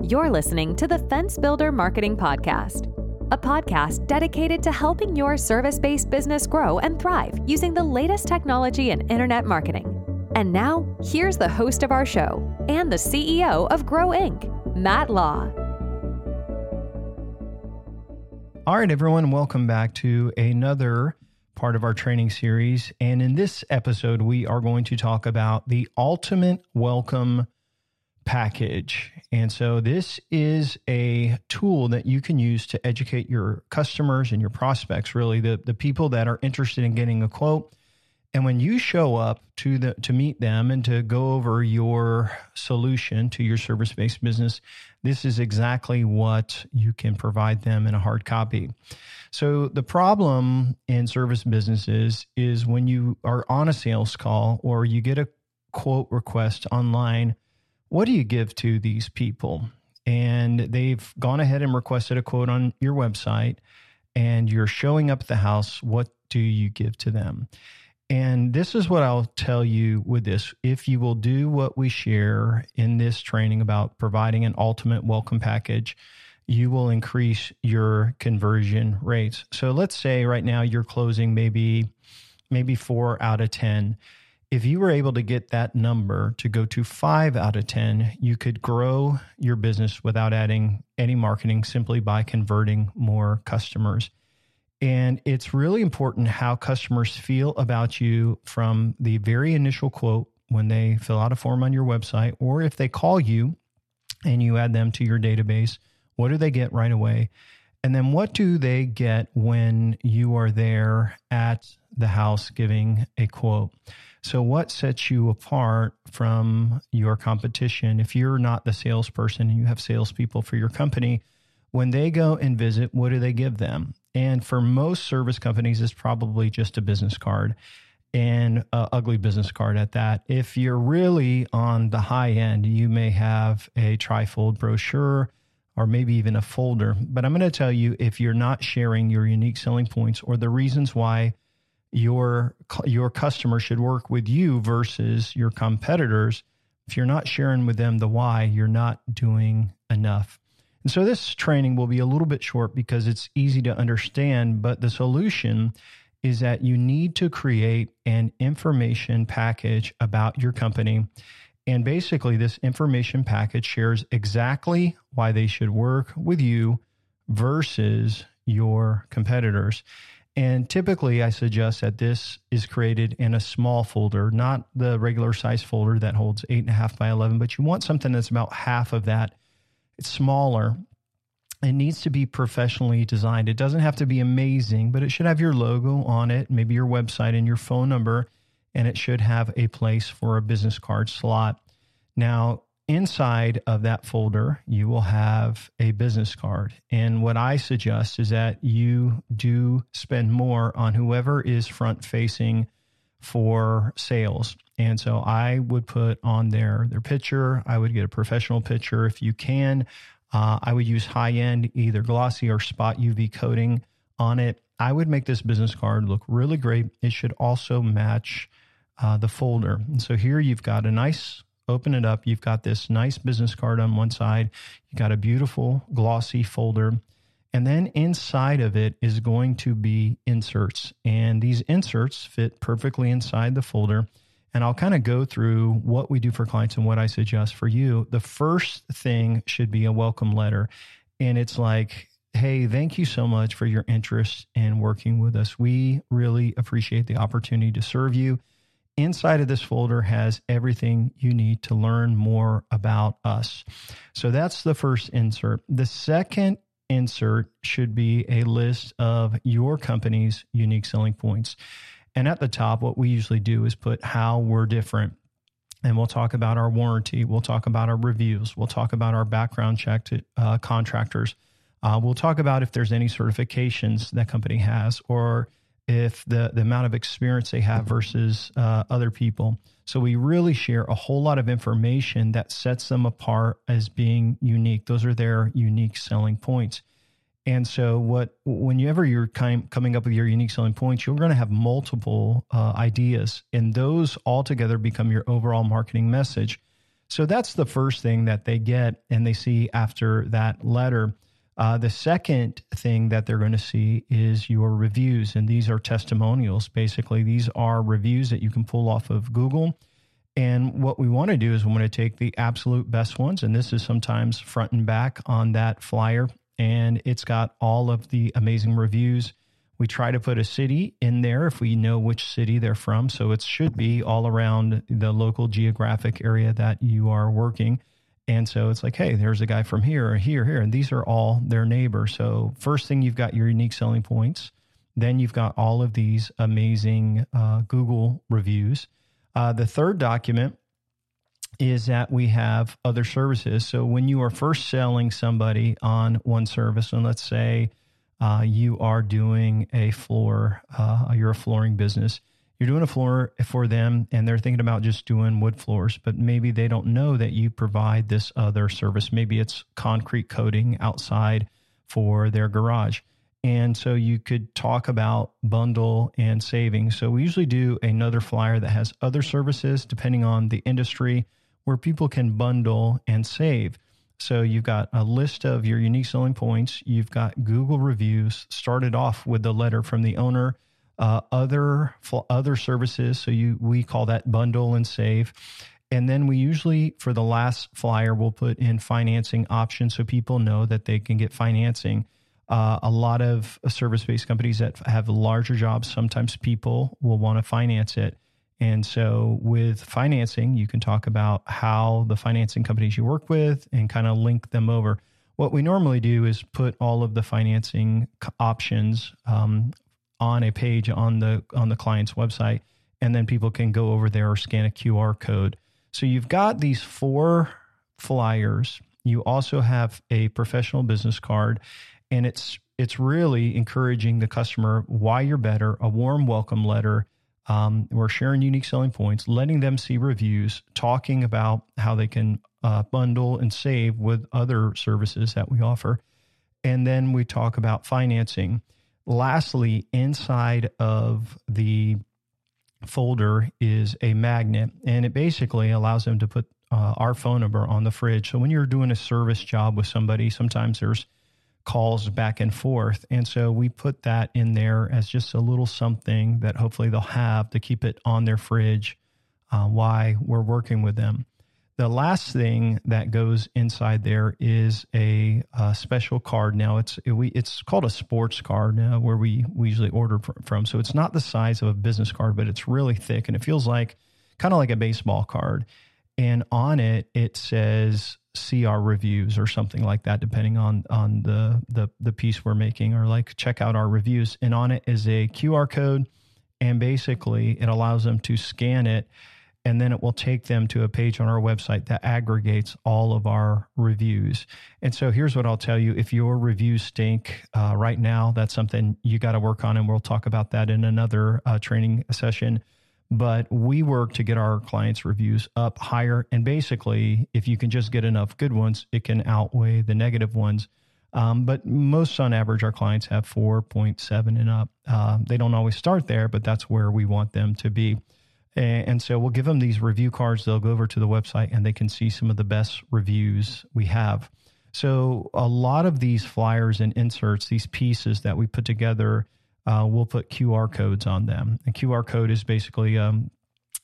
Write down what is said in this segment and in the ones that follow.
You're listening to the Fence Builder Marketing Podcast, a podcast dedicated to helping your service based business grow and thrive using the latest technology in internet marketing. And now, here's the host of our show and the CEO of Grow Inc., Matt Law. All right, everyone, welcome back to another part of our training series. And in this episode, we are going to talk about the ultimate welcome package. And so this is a tool that you can use to educate your customers and your prospects, really the, the people that are interested in getting a quote. And when you show up to the to meet them and to go over your solution to your service-based business, this is exactly what you can provide them in a hard copy. So the problem in service businesses is when you are on a sales call or you get a quote request online, what do you give to these people? And they've gone ahead and requested a quote on your website and you're showing up at the house. What do you give to them? And this is what I'll tell you with this. If you will do what we share in this training about providing an ultimate welcome package, you will increase your conversion rates. So let's say right now you're closing maybe maybe 4 out of 10. If you were able to get that number to go to 5 out of 10, you could grow your business without adding any marketing simply by converting more customers. And it's really important how customers feel about you from the very initial quote when they fill out a form on your website, or if they call you and you add them to your database, what do they get right away? And then what do they get when you are there at the house giving a quote? So, what sets you apart from your competition? If you're not the salesperson and you have salespeople for your company, when they go and visit, what do they give them? And for most service companies, it's probably just a business card and a ugly business card at that. If you're really on the high end, you may have a trifold brochure or maybe even a folder. But I'm going to tell you if you're not sharing your unique selling points or the reasons why your your customer should work with you versus your competitors, if you're not sharing with them the why, you're not doing enough. And so this training will be a little bit short because it's easy to understand, but the solution is that you need to create an information package about your company. And basically, this information package shares exactly why they should work with you versus your competitors. And typically, I suggest that this is created in a small folder, not the regular size folder that holds eight and a half by 11, but you want something that's about half of that it's smaller. It needs to be professionally designed. It doesn't have to be amazing, but it should have your logo on it, maybe your website and your phone number, and it should have a place for a business card slot. Now, inside of that folder, you will have a business card. And what I suggest is that you do spend more on whoever is front facing for sales. And so I would put on there their picture. I would get a professional picture if you can. Uh, I would use high end, either glossy or spot UV coating on it. I would make this business card look really great. It should also match uh, the folder. And so here you've got a nice, open it up. You've got this nice business card on one side. you've got a beautiful glossy folder. And then inside of it is going to be inserts. And these inserts fit perfectly inside the folder. And I'll kind of go through what we do for clients and what I suggest for you. The first thing should be a welcome letter. And it's like, hey, thank you so much for your interest in working with us. We really appreciate the opportunity to serve you. Inside of this folder has everything you need to learn more about us. So that's the first insert. The second insert should be a list of your company's unique selling points. And at the top, what we usually do is put how we're different. And we'll talk about our warranty. We'll talk about our reviews. We'll talk about our background check to uh, contractors. Uh, we'll talk about if there's any certifications that company has or if the, the amount of experience they have versus uh, other people. So we really share a whole lot of information that sets them apart as being unique. Those are their unique selling points. And so, what whenever you're kind, of coming up with your unique selling points, you're going to have multiple uh, ideas, and those all together become your overall marketing message. So that's the first thing that they get and they see after that letter. Uh, the second thing that they're going to see is your reviews, and these are testimonials. Basically, these are reviews that you can pull off of Google. And what we want to do is we want to take the absolute best ones, and this is sometimes front and back on that flyer, and it's got all of the amazing reviews. We try to put a city in there if we know which city they're from. So it should be all around the local geographic area that you are working. And so it's like, hey, there's a guy from here, or here, here. And these are all their neighbors. So, first thing, you've got your unique selling points. Then you've got all of these amazing uh, Google reviews. Uh, the third document is that we have other services. So, when you are first selling somebody on one service, and let's say uh, you are doing a floor, uh, you're a flooring business, you're doing a floor for them and they're thinking about just doing wood floors, but maybe they don't know that you provide this other service. Maybe it's concrete coating outside for their garage. And so you could talk about bundle and savings. So we usually do another flyer that has other services depending on the industry where people can bundle and save. So you've got a list of your unique selling points. You've got Google reviews started off with the letter from the owner uh, other other services. So you we call that bundle and save. And then we usually, for the last flyer, we'll put in financing options so people know that they can get financing. Uh, a lot of service based companies that have larger jobs, sometimes people will want to finance it. And so, with financing, you can talk about how the financing companies you work with and kind of link them over. What we normally do is put all of the financing options um, on a page on the on the client's website and then people can go over there or scan a QR code. So you've got these four flyers. You also have a professional business card and it's it's really encouraging the customer why you're better, a warm welcome letter. Um, we're sharing unique selling points, letting them see reviews, talking about how they can uh, bundle and save with other services that we offer. And then we talk about financing. Lastly, inside of the folder is a magnet, and it basically allows them to put uh, our phone number on the fridge. So when you're doing a service job with somebody, sometimes there's calls back and forth. And so we put that in there as just a little something that hopefully they'll have to keep it on their fridge uh, while we're working with them. The last thing that goes inside there is a, a special card. Now it's it, we it's called a sports card now, where we, we usually order from. So it's not the size of a business card, but it's really thick and it feels like kind of like a baseball card. And on it it says see our reviews or something like that, depending on on the the the piece we're making, or like check out our reviews. And on it is a QR code, and basically it allows them to scan it and then it will take them to a page on our website that aggregates all of our reviews. And so here's what I'll tell you if your reviews stink uh, right now, that's something you got to work on. And we'll talk about that in another uh, training session. But we work to get our clients' reviews up higher. And basically, if you can just get enough good ones, it can outweigh the negative ones. Um, but most on average, our clients have 4.7 and up. Uh, they don't always start there, but that's where we want them to be. And so we'll give them these review cards. They'll go over to the website and they can see some of the best reviews we have. So a lot of these flyers and inserts, these pieces that we put together, uh, we'll put QR codes on them. And QR code is basically um,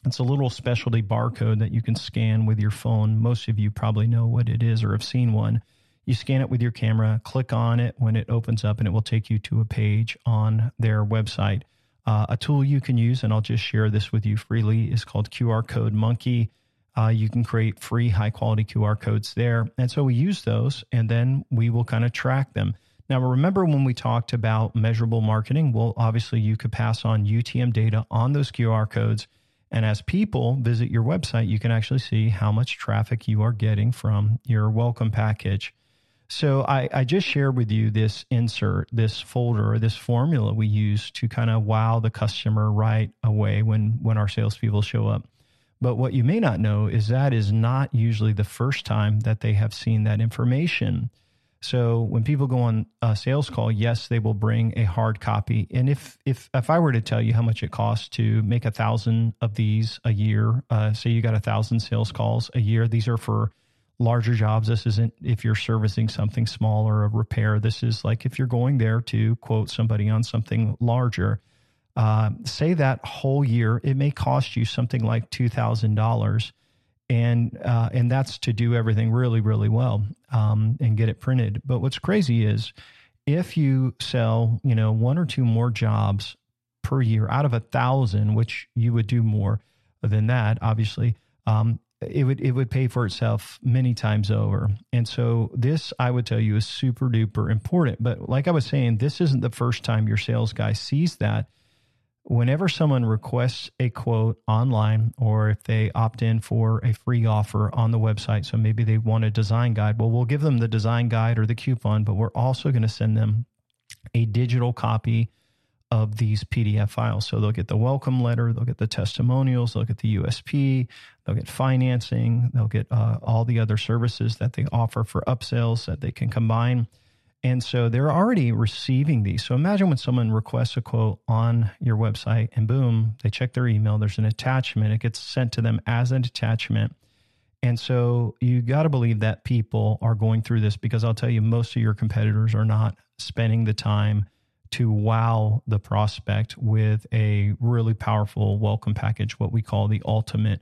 it's a little specialty barcode that you can scan with your phone. Most of you probably know what it is or have seen one. You scan it with your camera, click on it when it opens up, and it will take you to a page on their website. Uh, a tool you can use, and I'll just share this with you freely, is called QR Code Monkey. Uh, you can create free high quality QR codes there. And so we use those and then we will kind of track them. Now, remember when we talked about measurable marketing? Well, obviously, you could pass on UTM data on those QR codes. And as people visit your website, you can actually see how much traffic you are getting from your welcome package. So I, I, just shared with you this insert, this folder, this formula we use to kind of wow the customer right away when when our salespeople show up. But what you may not know is that is not usually the first time that they have seen that information. So when people go on a sales call, yes, they will bring a hard copy. And if if if I were to tell you how much it costs to make a thousand of these a year, uh, say you got a thousand sales calls a year, these are for larger jobs. This isn't if you're servicing something small or a repair. This is like if you're going there to quote somebody on something larger. Uh, say that whole year, it may cost you something like two thousand dollars and uh, and that's to do everything really really well um, and get it printed. But what's crazy is if you sell you know one or two more jobs per year out of a thousand, which you would do more than that, obviously. Um, it would it would pay for itself many times over. And so this I would tell you is super duper important. But like I was saying, this isn't the first time your sales guy sees that whenever someone requests a quote online or if they opt in for a free offer on the website, so maybe they want a design guide, well, we'll give them the design guide or the coupon, but we're also going to send them a digital copy of these PDF files. So they'll get the welcome letter, they'll get the testimonials, they'll get the USP, they'll get financing, they'll get uh, all the other services that they offer for upsells that they can combine and so they're already receiving these. So imagine when someone requests a quote on your website and boom, they check their email, there's an attachment, it gets sent to them as an attachment. And so you got to believe that people are going through this because I'll tell you, most of your competitors are not spending the time to wow the prospect with a really powerful welcome package, what we call the ultimate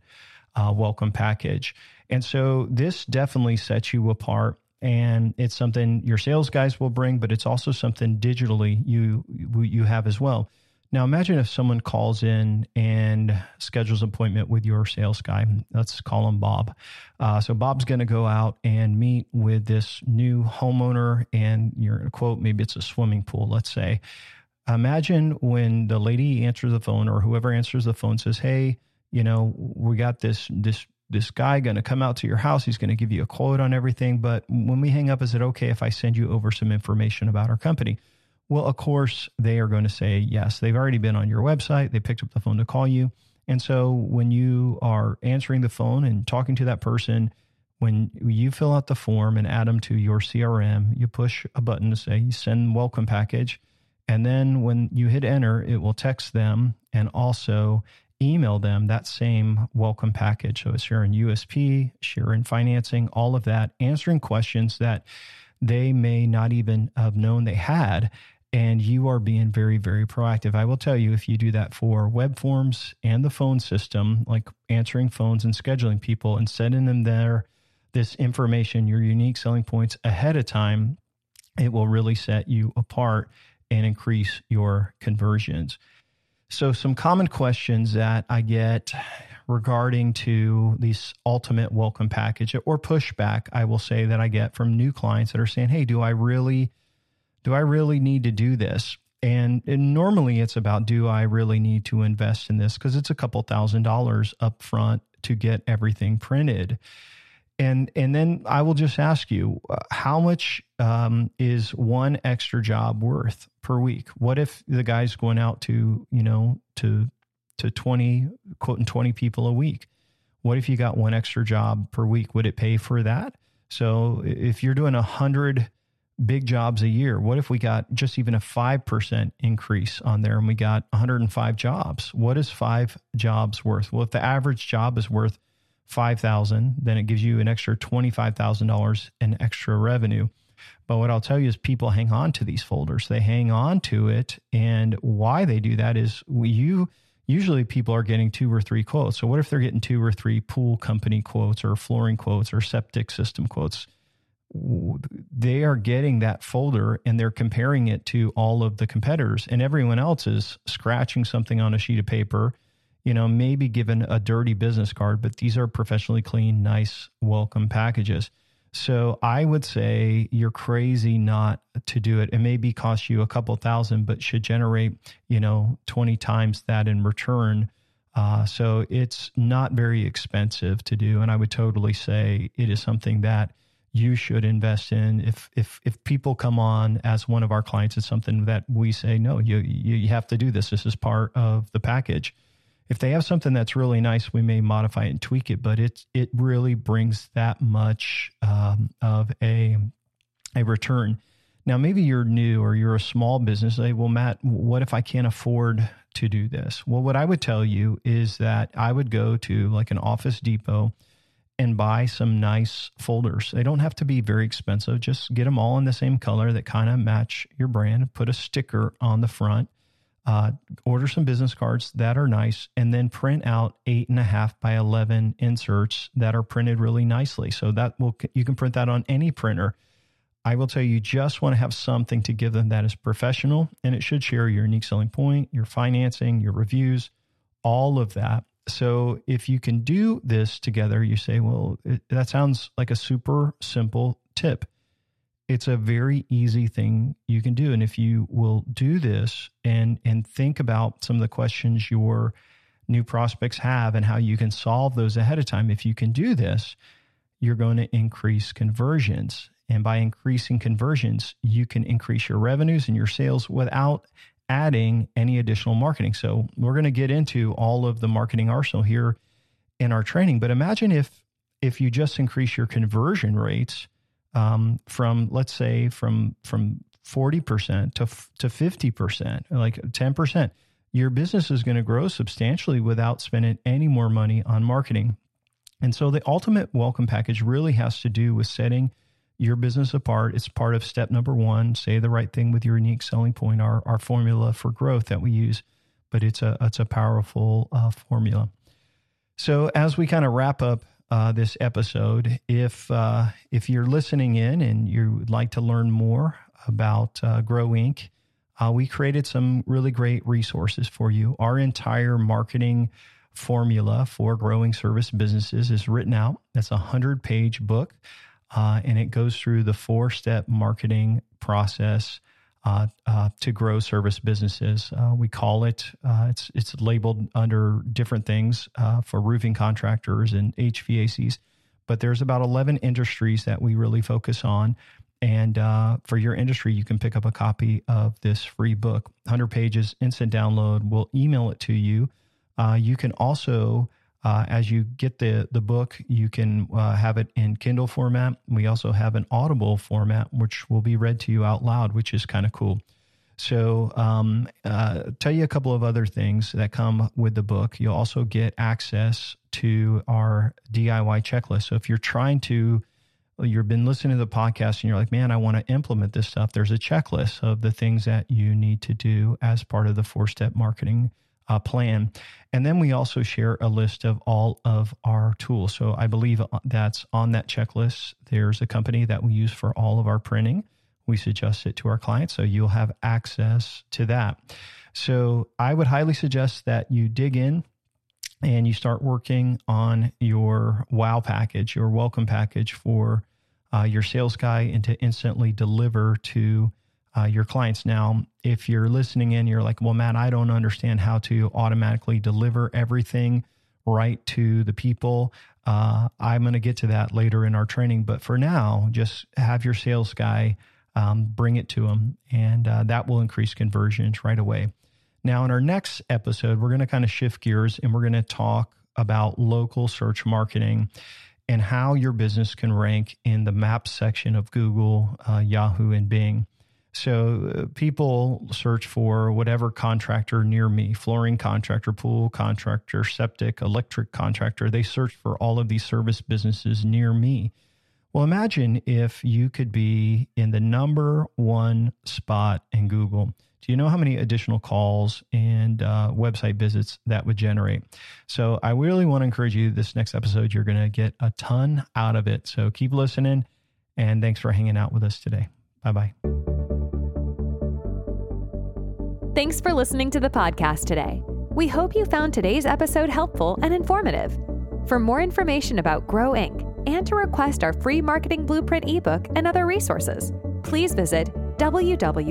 uh, welcome package. And so this definitely sets you apart and it's something your sales guys will bring, but it's also something digitally you you have as well. Now imagine if someone calls in and schedules an appointment with your sales guy. Let's call him Bob. Uh, so Bob's going to go out and meet with this new homeowner, and you're going to quote maybe it's a swimming pool. Let's say. Imagine when the lady answers the phone or whoever answers the phone says, "Hey, you know, we got this this this guy going to come out to your house. He's going to give you a quote on everything. But when we hang up, is it okay if I send you over some information about our company? Well, of course, they are going to say yes. They've already been on your website. They picked up the phone to call you. And so when you are answering the phone and talking to that person, when you fill out the form and add them to your CRM, you push a button to say send welcome package. And then when you hit enter, it will text them and also email them that same welcome package. So it's sharing USP, sharing financing, all of that, answering questions that they may not even have known they had. And you are being very, very proactive. I will tell you, if you do that for web forms and the phone system, like answering phones and scheduling people and sending them there, this information, your unique selling points ahead of time, it will really set you apart and increase your conversions. So, some common questions that I get regarding to this ultimate welcome package or pushback, I will say that I get from new clients that are saying, "Hey, do I really, do I really need to do this?" And, and normally it's about, do I really need to invest in this? Because it's a couple thousand dollars up front to get everything printed and and then I will just ask you, uh, how much um, is one extra job worth per week? What if the guy's going out to you know to to twenty quoting twenty people a week? What if you got one extra job per week? Would it pay for that? So if you're doing a hundred big jobs a year, what if we got just even a five percent increase on there and we got 105 jobs? What is five jobs worth? Well, if the average job is worth 5000 then it gives you an extra $25,000 in extra revenue. But what I'll tell you is people hang on to these folders. They hang on to it. And why they do that is you usually people are getting two or three quotes. So what if they're getting two or three pool company quotes or flooring quotes or septic system quotes? They are getting that folder and they're comparing it to all of the competitors and everyone else is scratching something on a sheet of paper you know, maybe given a dirty business card, but these are professionally clean, nice, welcome packages. So I would say you're crazy not to do it. It maybe cost you a couple thousand, but should generate, you know, 20 times that in return. Uh, so it's not very expensive to do. And I would totally say it is something that you should invest in. If if if people come on as one of our clients, it's something that we say, no, you you have to do this. This is part of the package if they have something that's really nice, we may modify it and tweak it, but it it really brings that much um, of a a return. Now, maybe you're new or you're a small business. Say, well, Matt, what if I can't afford to do this? Well, what I would tell you is that I would go to like an Office Depot and buy some nice folders. They don't have to be very expensive. Just get them all in the same color that kind of match your brand. Put a sticker on the front. Uh, order some business cards that are nice, and then print out eight and a half by eleven inserts that are printed really nicely. So that will you can print that on any printer. I will tell you, you just want to have something to give them that is professional and it should share your unique selling point, your financing, your reviews, all of that. So if you can do this together, you say, well, it, that sounds like a super simple tip. It's a very easy thing you can do. And if you will do this and, and think about some of the questions your new prospects have and how you can solve those ahead of time, if you can do this, you're going to increase conversions. And by increasing conversions, you can increase your revenues and your sales without adding any additional marketing. So we're going to get into all of the marketing arsenal here in our training. But imagine if if you just increase your conversion rates um, from let's say from from forty percent to to fifty percent, like ten percent, your business is going to grow substantially without spending any more money on marketing. And so the ultimate welcome package really has to do with setting your business apart. It's part of step number one. Say the right thing with your unique selling point, our, our formula for growth that we use, but it's a, it's a powerful uh, formula. So as we kind of wrap up uh, this episode, if, uh, if you're listening in and you would like to learn more about uh, Grow Inc., uh, we created some really great resources for you. Our entire marketing formula for growing service businesses is written out. That's a hundred page book uh, and it goes through the four step marketing process uh, uh, to grow service businesses. Uh, we call it, uh, it's, it's labeled under different things uh, for roofing contractors and HVACs, but there's about 11 industries that we really focus on. And for your industry, you can pick up a copy of this free book, 100 pages, instant download. We'll email it to you. you can also uh, as you get the the book, you can uh, have it in Kindle format. We also have an Audible format, which will be read to you out loud, which is kind of cool. So, um, uh, tell you a couple of other things that come with the book. You'll also get access to our DIY checklist. So, if you're trying to, you've been listening to the podcast and you're like, man, I want to implement this stuff, there's a checklist of the things that you need to do as part of the four step marketing uh, plan. And then we also share a list of all of our tools. So I believe uh, that's on that checklist. There's a company that we use for all of our printing. We suggest it to our clients. So you'll have access to that. So I would highly suggest that you dig in and you start working on your wow package, your welcome package for uh, your sales guy and to instantly deliver to uh, your clients. Now, if you're listening in, you're like, well, Matt, I don't understand how to automatically deliver everything right to the people. Uh, I'm going to get to that later in our training. But for now, just have your sales guy um, bring it to them, and uh, that will increase conversions right away. Now, in our next episode, we're going to kind of shift gears and we're going to talk about local search marketing and how your business can rank in the map section of Google, uh, Yahoo, and Bing. So uh, people search for whatever contractor near me, flooring contractor, pool contractor, septic, electric contractor. They search for all of these service businesses near me. Well, imagine if you could be in the number one spot in Google. Do you know how many additional calls and uh, website visits that would generate? So, I really want to encourage you this next episode, you're going to get a ton out of it. So, keep listening and thanks for hanging out with us today. Bye bye. Thanks for listening to the podcast today. We hope you found today's episode helpful and informative. For more information about Grow Inc. and to request our free marketing blueprint ebook and other resources, please visit www.grow.inc.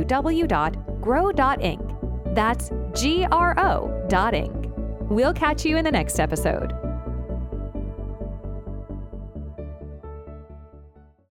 That's G R O.inc. We'll catch you in the next episode.